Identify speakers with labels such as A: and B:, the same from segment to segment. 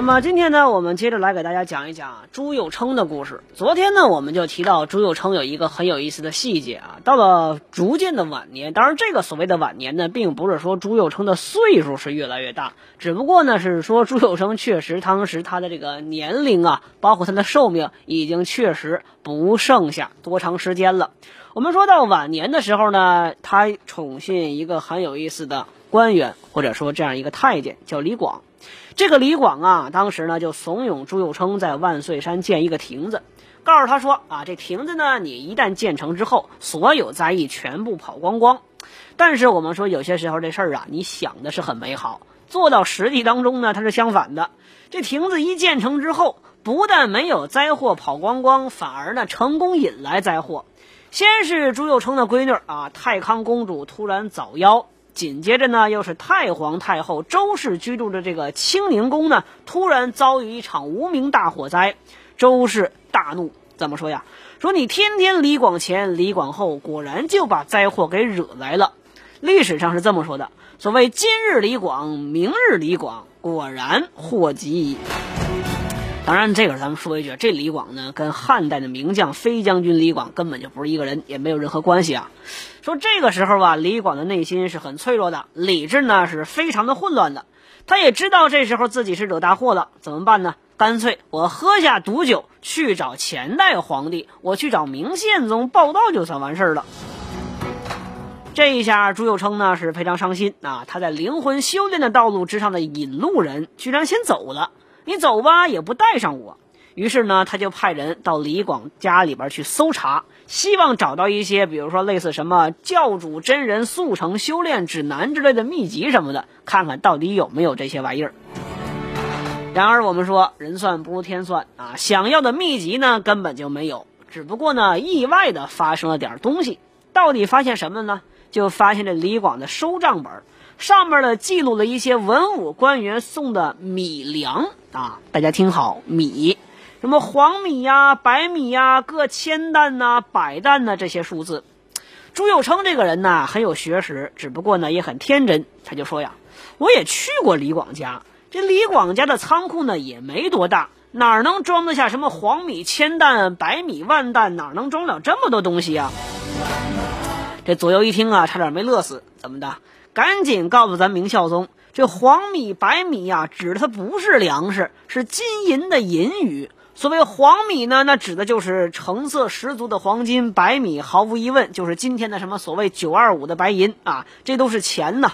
A: 那么今天呢，我们接着来给大家讲一讲朱佑称的故事。昨天呢，我们就提到朱佑称有一个很有意思的细节啊，到了逐渐的晚年，当然这个所谓的晚年呢，并不是说朱佑称的岁数是越来越大，只不过呢是说朱佑称确实当时他的这个年龄啊，包括他的寿命已经确实不剩下多长时间了。我们说到晚年的时候呢，他宠信一个很有意思的官员，或者说这样一个太监，叫李广。这个李广啊，当时呢就怂恿朱佑称在万岁山建一个亭子，告诉他说啊，这亭子呢，你一旦建成之后，所有灾异全部跑光光。但是我们说有些时候这事儿啊，你想的是很美好，做到实际当中呢，它是相反的。这亭子一建成之后，不但没有灾祸跑光光，反而呢成功引来灾祸。先是朱佑称的闺女啊，太康公主突然早夭。紧接着呢，又是太皇太后周氏居住的这个清宁宫呢，突然遭遇一场无名大火灾，周氏大怒，怎么说呀？说你天天李广前李广后，果然就把灾祸给惹来了。历史上是这么说的：所谓今日李广，明日李广，果然祸及。当然，这个咱们说一句，这李广呢，跟汉代的名将飞将军李广根本就不是一个人，也没有任何关系啊。说这个时候吧，李广的内心是很脆弱的，理智呢是非常的混乱的。他也知道这时候自己是惹大祸了，怎么办呢？干脆我喝下毒酒，去找前代皇帝，我去找明宪宗报道，就算完事儿了。这一下，朱佑称呢是非常伤心啊！他在灵魂修炼的道路之上的引路人，居然先走了。你走吧，也不带上我。于是呢，他就派人到李广家里边去搜查，希望找到一些，比如说类似什么教主真人速成修炼指南之类的秘籍什么的，看看到底有没有这些玩意儿。然而，我们说人算不如天算啊，想要的秘籍呢根本就没有，只不过呢意外的发生了点东西。到底发现什么呢？就发现这李广的收账本。上面呢记录了一些文武官员送的米粮啊，大家听好，米，什么黄米呀、白米呀，各千担呐、百担呐这些数字。朱佑称这个人呢很有学识，只不过呢也很天真，他就说呀，我也去过李广家，这李广家的仓库呢也没多大，哪能装得下什么黄米千担、白米万担，哪能装了这么多东西呀？这左右一听啊，差点没乐死，怎么的？赶紧告诉咱明孝宗，这黄米白米呀，指的它不是粮食，是金银的银语。所谓黄米呢，那指的就是成色十足的黄金；白米毫无疑问就是今天的什么所谓九二五的白银啊，这都是钱呐。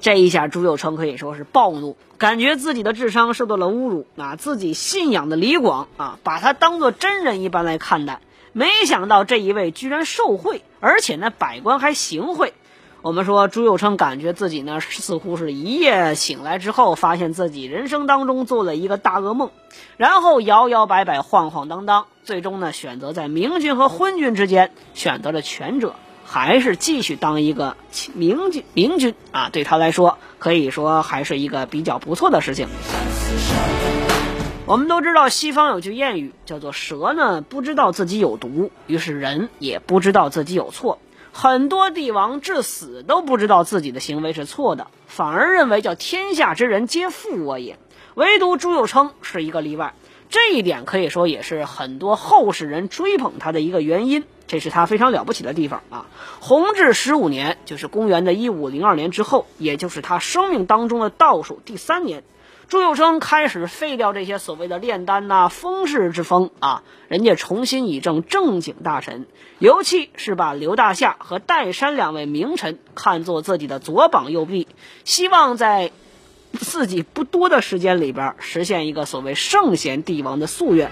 A: 这一下，朱佑成可以说是暴怒，感觉自己的智商受到了侮辱啊！自己信仰的李广啊，把他当做真人一般来看待。没想到这一位居然受贿，而且呢，百官还行贿。我们说朱佑称感觉自己呢，似乎是一夜醒来之后，发现自己人生当中做了一个大噩梦，然后摇摇摆摆、晃晃荡荡，最终呢，选择在明君和昏君之间选择了权者，还是继续当一个明君。明君啊，对他来说，可以说还是一个比较不错的事情。我们都知道，西方有句谚语叫做“蛇呢不知道自己有毒，于是人也不知道自己有错”。很多帝王至死都不知道自己的行为是错的，反而认为叫“天下之人皆负我也”。唯独朱佑称是一个例外，这一点可以说也是很多后世人追捧他的一个原因。这是他非常了不起的地方啊！弘治十五年，就是公元的一五零二年之后，也就是他生命当中的倒数第三年。朱佑称开始废掉这些所谓的炼丹呐、封氏之风啊，人家重新以正正经大臣，尤其是把刘大夏和戴珊两位名臣看作自己的左膀右臂，希望在自己不多的时间里边实现一个所谓圣贤帝王的夙愿。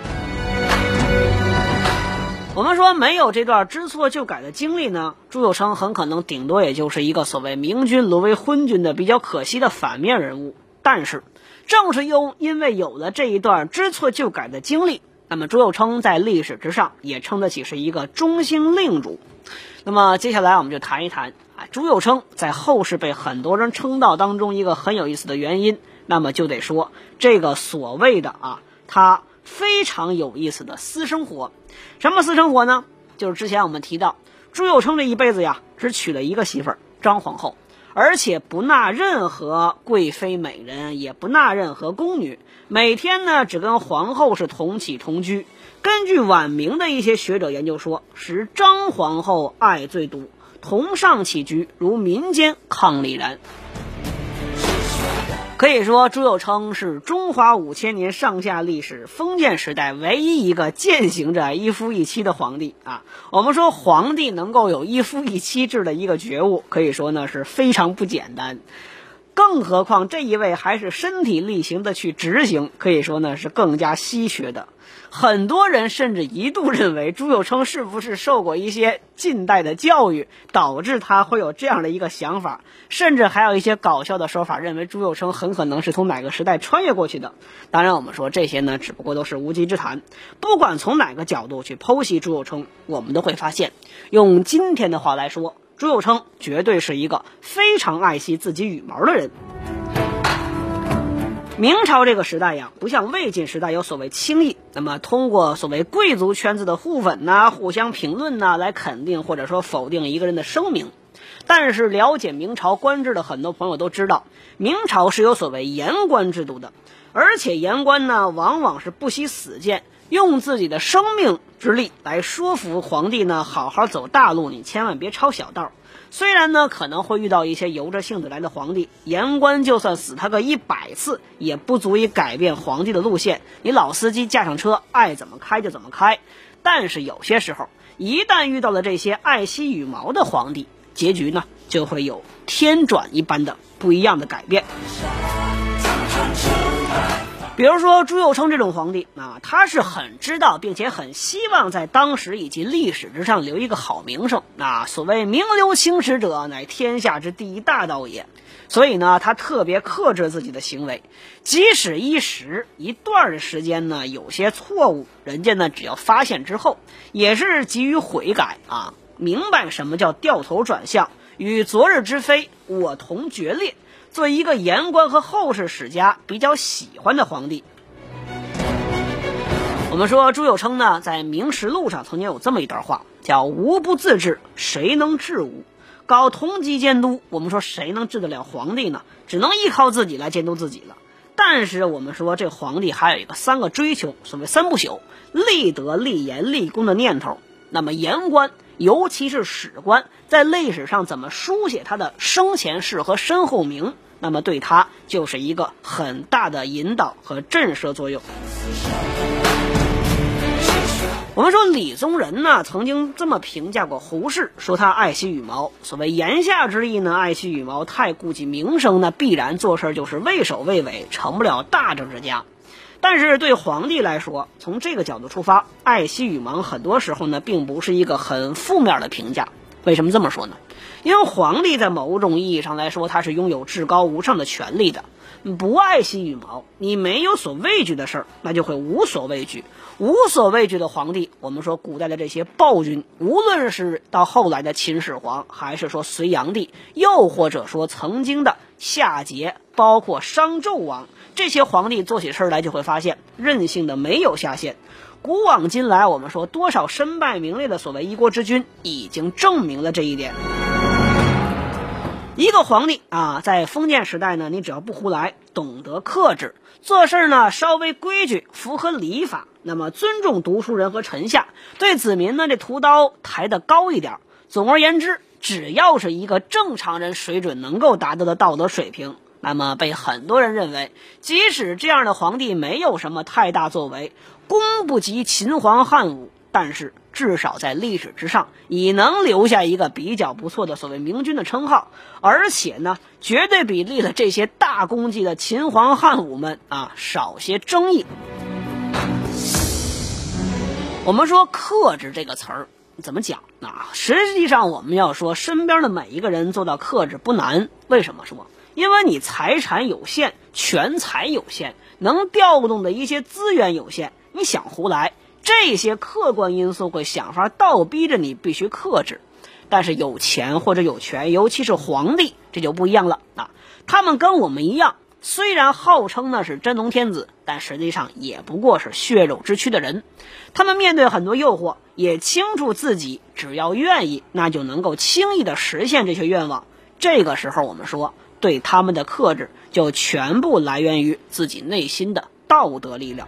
A: 我们说没有这段知错就改的经历呢，朱佑称很可能顶多也就是一个所谓明君沦为昏君的比较可惜的反面人物。但是，正是因因为有了这一段知错就改的经历，那么朱佑称在历史之上也称得起是一个中兴令主。那么接下来我们就谈一谈啊，朱佑称在后世被很多人称道当中一个很有意思的原因，那么就得说这个所谓的啊，他非常有意思的私生活。什么私生活呢？就是之前我们提到朱佑称这一辈子呀，只娶了一个媳妇儿张皇后。而且不纳任何贵妃美人，也不纳任何宫女，每天呢只跟皇后是同起同居。根据晚明的一些学者研究说，是张皇后爱最笃，同上起居，如民间伉俪然。可以说，朱佑称是中华五千年上下历史封建时代唯一一个践行着一夫一妻的皇帝啊。我们说皇帝能够有一夫一妻制的一个觉悟，可以说呢是非常不简单。更何况这一位还是身体力行的去执行，可以说呢是更加稀缺的。很多人甚至一度认为朱佑称是不是受过一些近代的教育，导致他会有这样的一个想法。甚至还有一些搞笑的说法，认为朱佑称很可能是从哪个时代穿越过去的。当然，我们说这些呢，只不过都是无稽之谈。不管从哪个角度去剖析朱佑称，我们都会发现，用今天的话来说。朱佑称绝对是一个非常爱惜自己羽毛的人。明朝这个时代呀，不像魏晋时代有所谓轻易，那么通过所谓贵族圈子的互粉呐、互相评论呐，来肯定或者说否定一个人的声名。但是了解明朝官制的很多朋友都知道，明朝是有所谓言官制度的，而且言官呢，往往是不惜死谏。用自己的生命之力来说服皇帝呢，好好走大路，你千万别抄小道。虽然呢可能会遇到一些由着性子来的皇帝，言官就算死他个一百次，也不足以改变皇帝的路线。你老司机驾上车，爱怎么开就怎么开。但是有些时候，一旦遇到了这些爱惜羽毛的皇帝，结局呢就会有天转一般的不一样的改变。比如说朱佑称这种皇帝啊，他是很知道，并且很希望在当时以及历史之上留一个好名声啊。所谓名留青史者，乃天下之第一大道也。所以呢，他特别克制自己的行为，即使一时一段的时间呢有些错误，人家呢只要发现之后，也是急于悔改啊，明白什么叫掉头转向，与昨日之非我同决裂。做一个言官和后世史家比较喜欢的皇帝。我们说朱友称呢，在《明实录》上曾经有这么一段话，叫“吾不自治，谁能治吾？搞同级监督，我们说谁能治得了皇帝呢？只能依靠自己来监督自己了。但是我们说这皇帝还有一个三个追求，所谓三不朽：立德、立言、立功的念头。那么言官。尤其是史官在历史上怎么书写他的生前事和身后名，那么对他就是一个很大的引导和震慑作用。我们说李宗仁呢，曾经这么评价过胡适，说他爱惜羽毛。所谓言下之意呢，爱惜羽毛太顾及名声，那必然做事就是畏首畏尾，成不了大政治家。但是对皇帝来说，从这个角度出发，爱惜羽毛很多时候呢，并不是一个很负面的评价。为什么这么说呢？因为皇帝在某种意义上来说，他是拥有至高无上的权利的。不爱惜羽毛，你没有所畏惧的事儿，那就会无所畏惧。无所畏惧的皇帝，我们说古代的这些暴君，无论是到后来的秦始皇，还是说隋炀帝，又或者说曾经的夏桀，包括商纣王。这些皇帝做起事儿来就会发现任性的没有下限。古往今来，我们说多少身败名裂的所谓一国之君，已经证明了这一点。一个皇帝啊，在封建时代呢，你只要不胡来，懂得克制，做事呢稍微规矩，符合礼法，那么尊重读书人和臣下，对子民呢这屠刀抬得高一点。总而言之，只要是一个正常人水准能够达到的道德水平。那么被很多人认为，即使这样的皇帝没有什么太大作为，功不及秦皇汉武，但是至少在历史之上，已能留下一个比较不错的所谓明君的称号，而且呢，绝对比立了这些大功绩的秦皇汉武们啊少些争议。我们说“克制”这个词儿怎么讲啊？实际上，我们要说身边的每一个人做到克制不难，为什么说？因为你财产有限，权财有限，能调动的一些资源有限，你想胡来，这些客观因素会想法倒逼着你必须克制。但是有钱或者有权，尤其是皇帝，这就不一样了啊！他们跟我们一样，虽然号称呢是真龙天子，但实际上也不过是血肉之躯的人。他们面对很多诱惑，也清楚自己只要愿意，那就能够轻易的实现这些愿望。这个时候，我们说对他们的克制，就全部来源于自己内心的道德力量。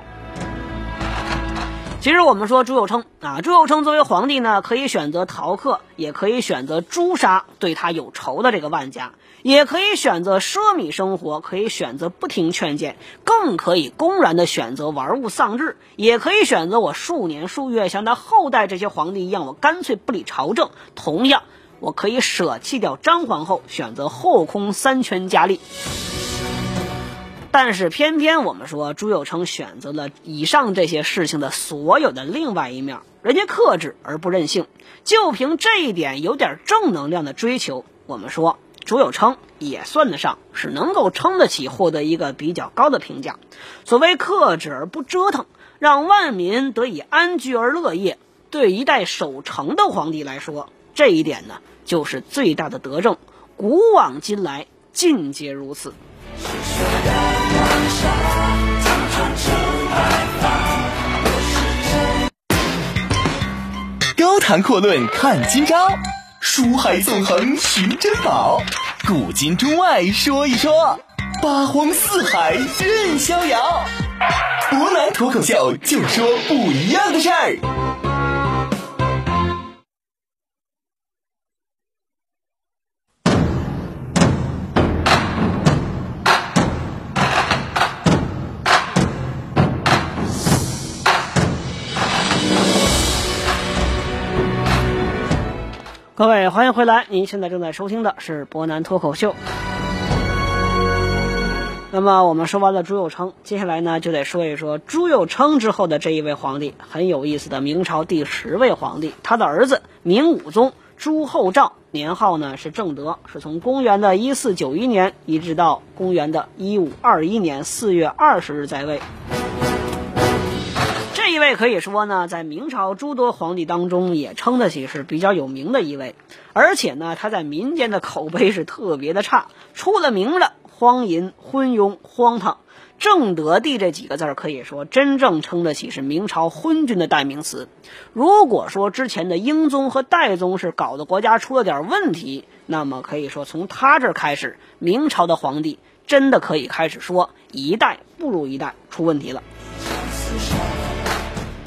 A: 其实我们说朱佑称啊，朱佑称作为皇帝呢，可以选择逃课，也可以选择诛杀对他有仇的这个万家，也可以选择奢靡生活，可以选择不听劝谏，更可以公然的选择玩物丧志，也可以选择我数年数月像他后代这些皇帝一样，我干脆不理朝政。同样，我可以舍弃掉张皇后，选择后宫三权佳丽。但是偏偏我们说朱有成选择了以上这些事情的所有的另外一面，人家克制而不任性，就凭这一点有点正能量的追求，我们说朱有成也算得上是能够撑得起获得一个比较高的评价。所谓克制而不折腾，让万民得以安居而乐业，对一代守成的皇帝来说，这一点呢就是最大的德政。古往今来，尽皆如此。
B: 高谈阔论看今朝，书海纵横寻珍宝，古今中外说一说，八荒四海任逍遥。湖南脱口秀就说不一样的事儿。
A: 各位，欢迎回来！您现在正在收听的是博南脱口秀。那么，我们说完了朱佑樘，接下来呢，就得说一说朱佑樘之后的这一位皇帝，很有意思的明朝第十位皇帝，他的儿子明武宗朱厚照，年号呢是正德，是从公元的一四九一年一直到公元的一五二一年四月二十日在位。这一位可以说呢，在明朝诸多皇帝当中也称得起是比较有名的一位，而且呢，他在民间的口碑是特别的差，出了名的荒淫、昏庸、荒唐。正德帝这几个字儿可以说真正称得起是明朝昏君的代名词。如果说之前的英宗和代宗是搞得国家出了点问题，那么可以说从他这儿开始，明朝的皇帝真的可以开始说一代不如一代，出问题了。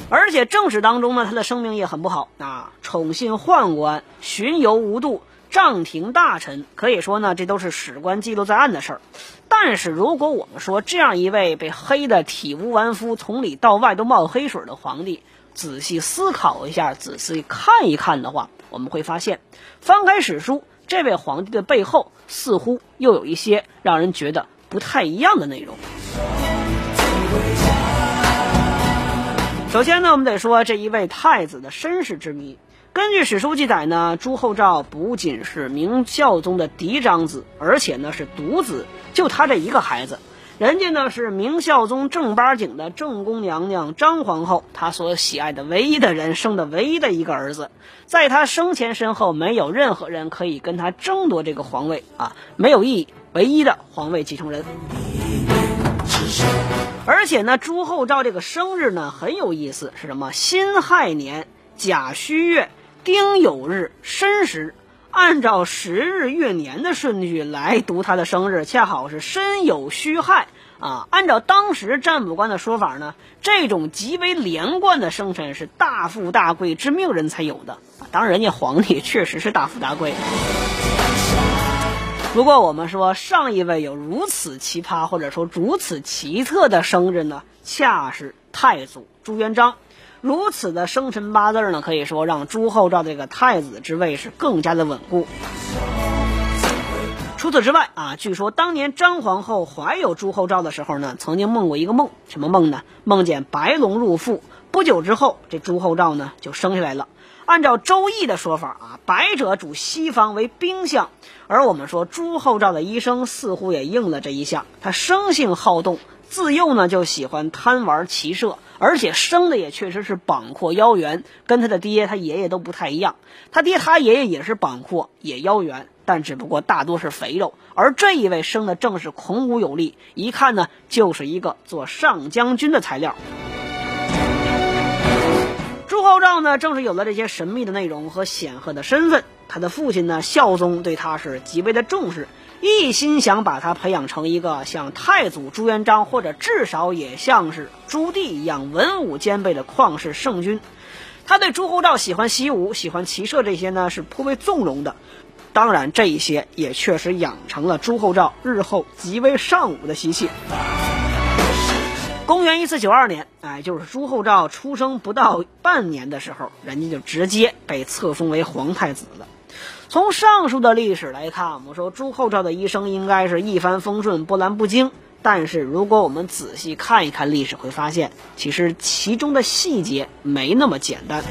A: 而且正史当中呢，他的声名也很不好啊，宠信宦官，巡游无度，杖廷大臣，可以说呢，这都是史官记录在案的事儿。但是如果我们说这样一位被黑得体无完肤，从里到外都冒黑水的皇帝，仔细思考一下，仔细看一看的话，我们会发现，翻开史书，这位皇帝的背后似乎又有一些让人觉得不太一样的内容。首先呢，我们得说这一位太子的身世之谜。根据史书记载呢，朱厚照不仅是明孝宗的嫡长子，而且呢是独子，就他这一个孩子。人家呢是明孝宗正八经的正宫娘娘张皇后，她所喜爱的唯一的人生的唯一的一个儿子。在他生前身后，没有任何人可以跟他争夺这个皇位啊，没有意义，唯一的皇位继承人。而且呢，朱厚照这个生日呢很有意思，是什么？辛亥年甲戌月丁酉日申时，按照时日月年的顺序来读他的生日，恰好是申酉戌亥啊。按照当时占卜官的说法呢，这种极为连贯的生辰是大富大贵之命人才有的。当然，人家皇帝确实是大富大贵。不过我们说上一位有如此奇葩或者说如此奇特的生日呢，恰是太祖朱元璋。如此的生辰八字呢，可以说让朱厚照这个太子之位是更加的稳固。除此之外啊，据说当年张皇后怀有朱厚照的时候呢，曾经梦过一个梦，什么梦呢？梦见白龙入腹。不久之后，这朱厚照呢就生下来了。按照《周易》的说法啊，白者主西方为兵相，而我们说朱厚照的一生似乎也应了这一项。他生性好动，自幼呢就喜欢贪玩骑射，而且生的也确实是膀阔腰圆，跟他的爹、他爷爷都不太一样。他爹、他爷爷也是膀阔也腰圆，但只不过大多是肥肉，而这一位生的正是孔武有力，一看呢就是一个做上将军的材料。朱厚照呢，正是有了这些神秘的内容和显赫的身份，他的父亲呢，孝宗对他是极为的重视，一心想把他培养成一个像太祖朱元璋，或者至少也像是朱棣一样文武兼备的旷世圣君。他对朱厚照喜欢习武、喜欢骑射这些呢，是颇为纵容的。当然，这一些也确实养成了朱厚照日后极为尚武的习气。公元一四九二年，哎，就是朱厚照出生不到半年的时候，人家就直接被册封为皇太子了。从上述的历史来看，我们说朱厚照的一生应该是一帆风顺、波澜不惊。但是，如果我们仔细看一看历史，会发现其实其中的细节没那么简单。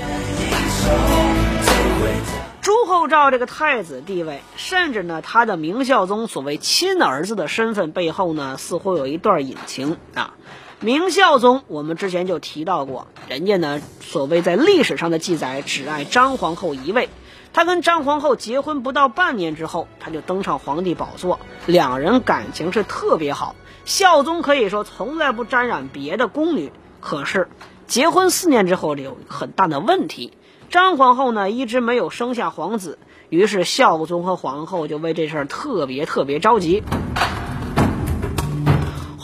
A: 朱厚照这个太子地位，甚至呢，他的明孝宗所谓亲儿子的身份背后呢，似乎有一段隐情啊。明孝宗，我们之前就提到过，人家呢，所谓在历史上的记载，只爱张皇后一位。他跟张皇后结婚不到半年之后，他就登上皇帝宝座，两人感情是特别好。孝宗可以说从来不沾染别的宫女。可是结婚四年之后，有很大的问题，张皇后呢一直没有生下皇子，于是孝宗和皇后就为这事儿特别特别着急。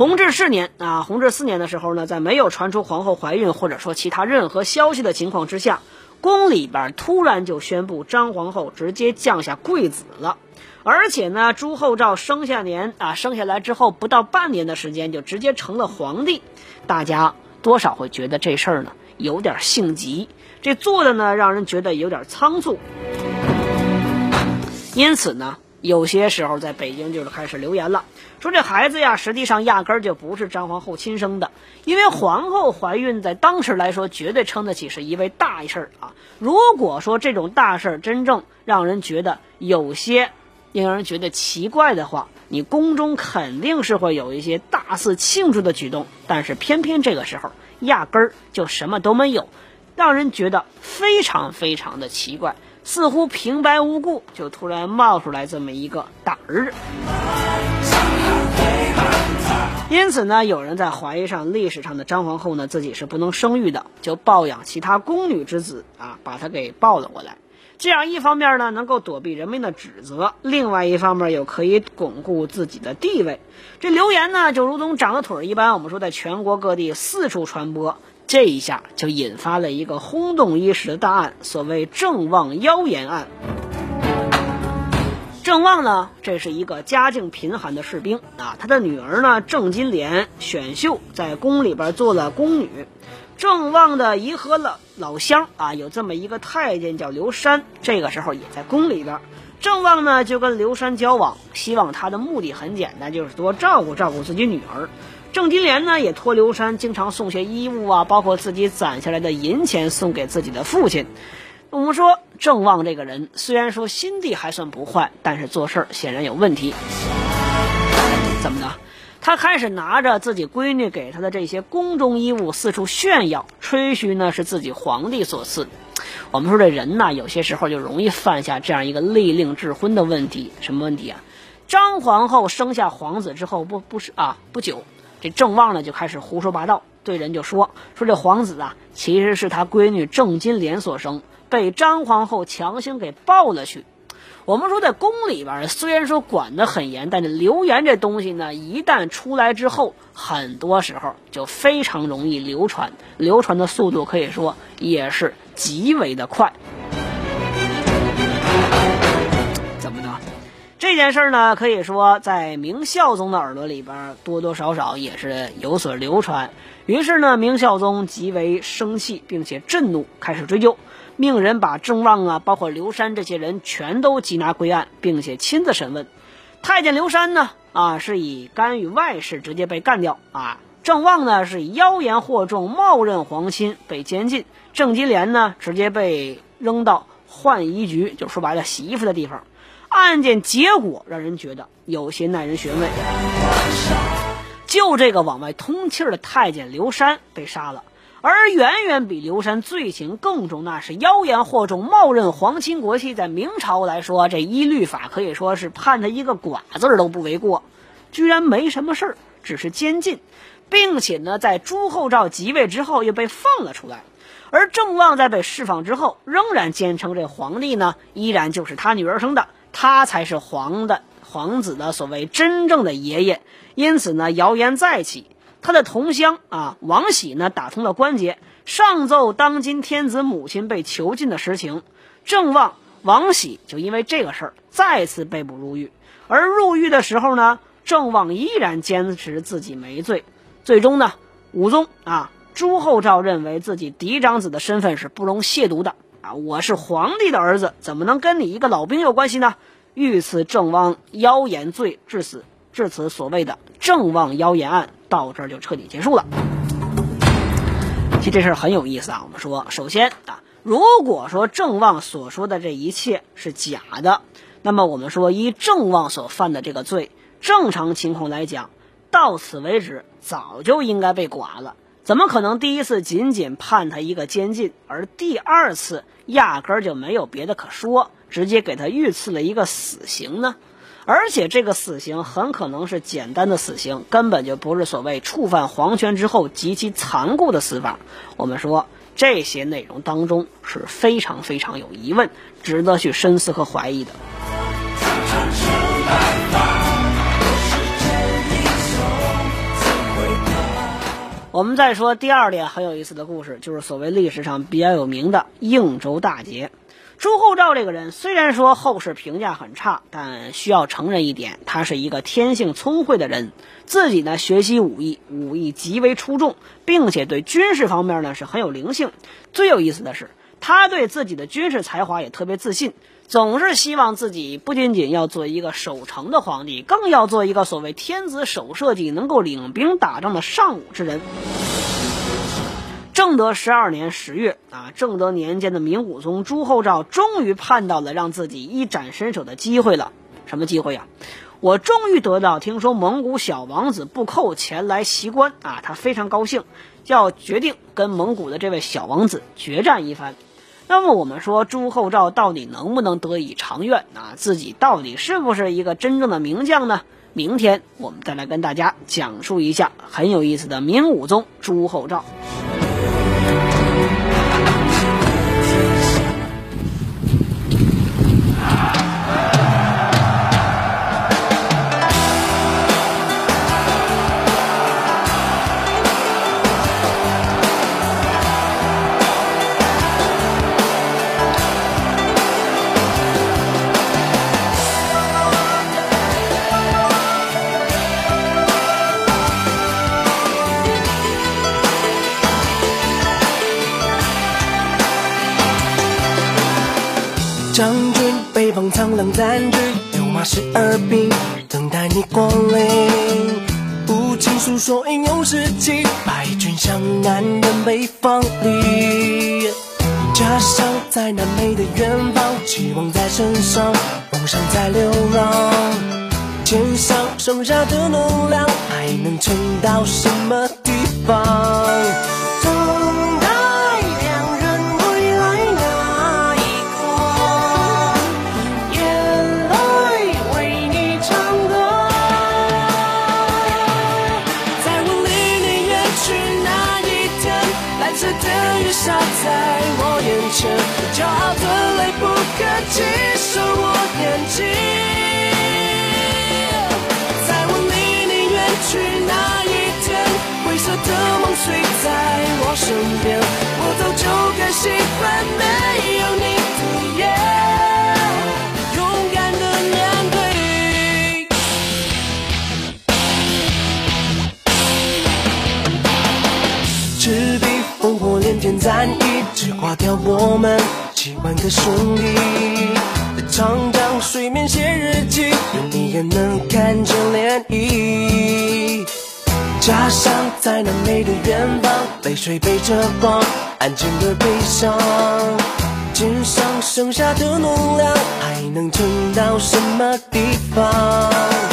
A: 弘治四年啊，弘治四年的时候呢，在没有传出皇后怀孕或者说其他任何消息的情况之下，宫里边突然就宣布张皇后直接降下贵子了，而且呢，朱厚照生下年啊，生下来之后不到半年的时间就直接成了皇帝，大家多少会觉得这事儿呢有点性急，这做的呢让人觉得有点仓促，因此呢。有些时候，在北京就是开始流言了，说这孩子呀，实际上压根儿就不是张皇后亲生的，因为皇后怀孕在当时来说，绝对称得起是一位大事儿啊。如果说这种大事儿真正让人觉得有些令人觉得奇怪的话，你宫中肯定是会有一些大肆庆祝的举动，但是偏偏这个时候压根儿就什么都没有，让人觉得非常非常的奇怪。似乎平白无故就突然冒出来这么一个大儿子，因此呢，有人在怀疑上历史上的张皇后呢自己是不能生育的，就抱养其他宫女之子啊，把她给抱了过来。这样一方面呢能够躲避人们的指责，另外一方面又可以巩固自己的地位。这流言呢就如同长了腿一般，我们说在全国各地四处传播。这一下就引发了一个轰动一时的大案，所谓郑旺妖言案。郑旺呢，这是一个家境贫寒的士兵啊，他的女儿呢郑金莲选秀在宫里边做了宫女。郑旺的颐和老老乡啊，有这么一个太监叫刘山，这个时候也在宫里边。郑旺呢就跟刘山交往，希望他的目的很简单，就是多照顾照顾自己女儿。郑金莲呢，也托刘山经常送些衣物啊，包括自己攒下来的银钱送给自己的父亲。我们说郑旺这个人，虽然说心地还算不坏，但是做事儿显然有问题。怎么的？他开始拿着自己闺女给他的这些宫中衣物四处炫耀，吹嘘呢是自己皇帝所赐。我们说这人呐，有些时候就容易犯下这样一个利令智昏的问题。什么问题啊？张皇后生下皇子之后，不不是啊，不久。这郑旺呢就开始胡说八道，对人就说说这皇子啊其实是他闺女郑金莲所生，被张皇后强行给抱了去。我们说在宫里边虽然说管得很严，但是流言这东西呢，一旦出来之后，很多时候就非常容易流传，流传的速度可以说也是极为的快。这件事呢，可以说在明孝宗的耳朵里边多多少少也是有所流传。于是呢，明孝宗极为生气，并且震怒，开始追究，命人把郑旺啊，包括刘山这些人全都缉拿归案，并且亲自审问。太监刘山呢，啊，是以干预外事直接被干掉啊。郑旺呢是以妖言惑众，冒认皇亲被监禁，郑金莲呢直接被扔到浣衣局，就说白了洗衣服的地方。案件结果让人觉得有些耐人寻味。就这个往外通气的太监刘山被杀了，而远远比刘山罪行更重，那是妖言惑众，冒认皇亲国戚。在明朝来说，这一律法可以说是判他一个剐字都不为过。居然没什么事儿，只是监禁，并且呢，在朱厚照即位之后又被放了出来。而郑旺在被释放之后，仍然坚称这皇帝呢依然就是他女儿生的，他才是皇的皇子的所谓真正的爷爷。因此呢，谣言再起，他的同乡啊王喜呢打通了关节，上奏当今天子母亲被囚禁的实情。郑旺、王喜就因为这个事儿再次被捕入狱，而入狱的时候呢，郑旺依然坚持自己没罪。最终呢，武宗啊朱厚照认为自己嫡长子的身份是不容亵渎的我是皇帝的儿子，怎么能跟你一个老兵有关系呢？御赐郑旺妖言罪致死。至此，所谓的郑旺妖言案到这儿就彻底结束了。其实这事儿很有意思啊。我们说，首先啊，如果说郑旺所说的这一切是假的，那么我们说，依郑旺所犯的这个罪，正常情况来讲，到此为止早就应该被剐了。怎么可能第一次仅仅判他一个监禁，而第二次压根儿就没有别的可说，直接给他御赐了一个死刑呢？而且这个死刑很可能是简单的死刑，根本就不是所谓触犯皇权之后极其残酷的死法。我们说这些内容当中是非常非常有疑问，值得去深思和怀疑的。我们再说第二点很有意思的故事，就是所谓历史上比较有名的应州大捷。朱厚照这个人虽然说后世评价很差，但需要承认一点，他是一个天性聪慧的人。自己呢学习武艺，武艺极为出众，并且对军事方面呢是很有灵性。最有意思的是，他对自己的军事才华也特别自信，总是希望自己不仅仅要做一个守城的皇帝，更要做一个所谓天子守社稷，能够领兵打仗的尚武之人。正德十二年十月，啊，正德年间的明武宗朱厚照终于盼到了让自己一展身手的机会了。什么机会呀？我终于得到听说蒙古小王子不寇前来袭关，啊，他非常高兴，要决定跟蒙古的这位小王子决战一番。那么我们说朱厚照到底能不能得以偿愿？啊，自己到底是不是一个真正的名将呢？明天我们再来跟大家讲述一下很有意思的明武宗朱厚照。
C: 将军，北方苍狼占据，六马十二兵，等待你光临。无情诉说英勇事迹，百军向南人北方里。家乡在南美的远方，期望在身上，梦想在流浪。肩上剩下的能量，还能撑到什么地方？在我眼前骄傲的泪不敢弃守我眼睛在我离你远去那一天灰色的梦碎在我身边我早就该习惯没有你的夜勇敢的面对。赤壁烽火连天战役我们。几万个兄弟在，长江水面写日记，愿你也能看见涟漪。家乡在那美的远方，泪水背着光，安静的悲伤。肩上剩下的能量，还能撑到什么地方？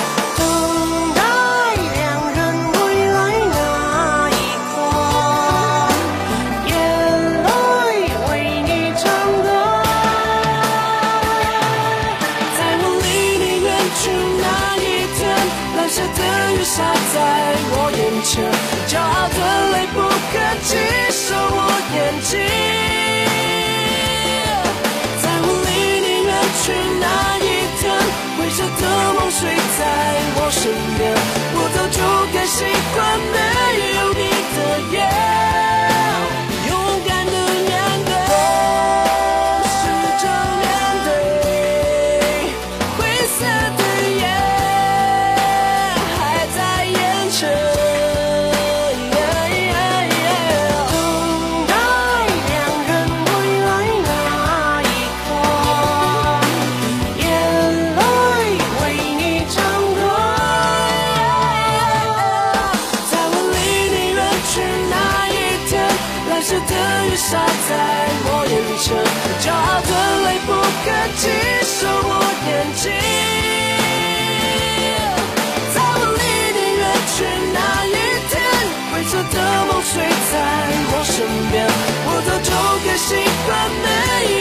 C: 身边，我早就该习惯没有你的夜，勇敢的面对，试着面对，灰色的夜还在眼前。骄傲的泪不可及守我眼睛。在我离你远去那一天，灰色的梦睡在我身边，我早就该习惯没